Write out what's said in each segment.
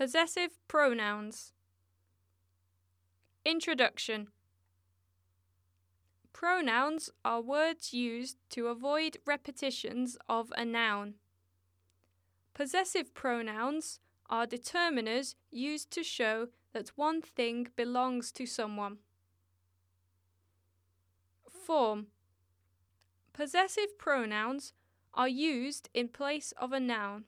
Possessive pronouns. Introduction Pronouns are words used to avoid repetitions of a noun. Possessive pronouns are determiners used to show that one thing belongs to someone. Form Possessive pronouns are used in place of a noun.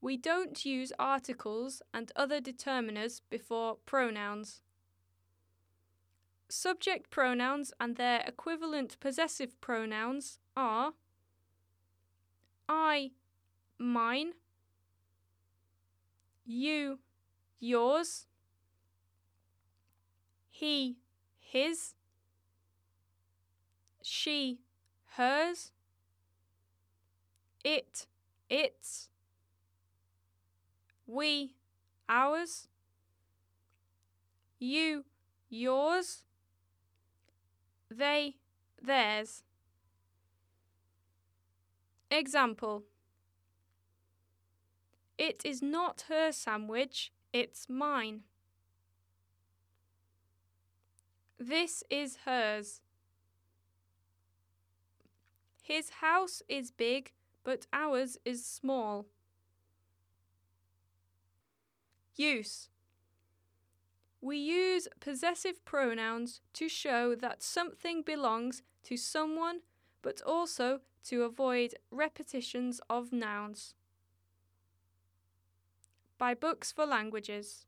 We don't use articles and other determiners before pronouns. Subject pronouns and their equivalent possessive pronouns are I, mine, you, yours, he, his, she, hers, it, its, we, ours, you, yours, they, theirs. Example It is not her sandwich, it's mine. This is hers. His house is big, but ours is small. Use We use possessive pronouns to show that something belongs to someone, but also to avoid repetitions of nouns. By Books for Languages.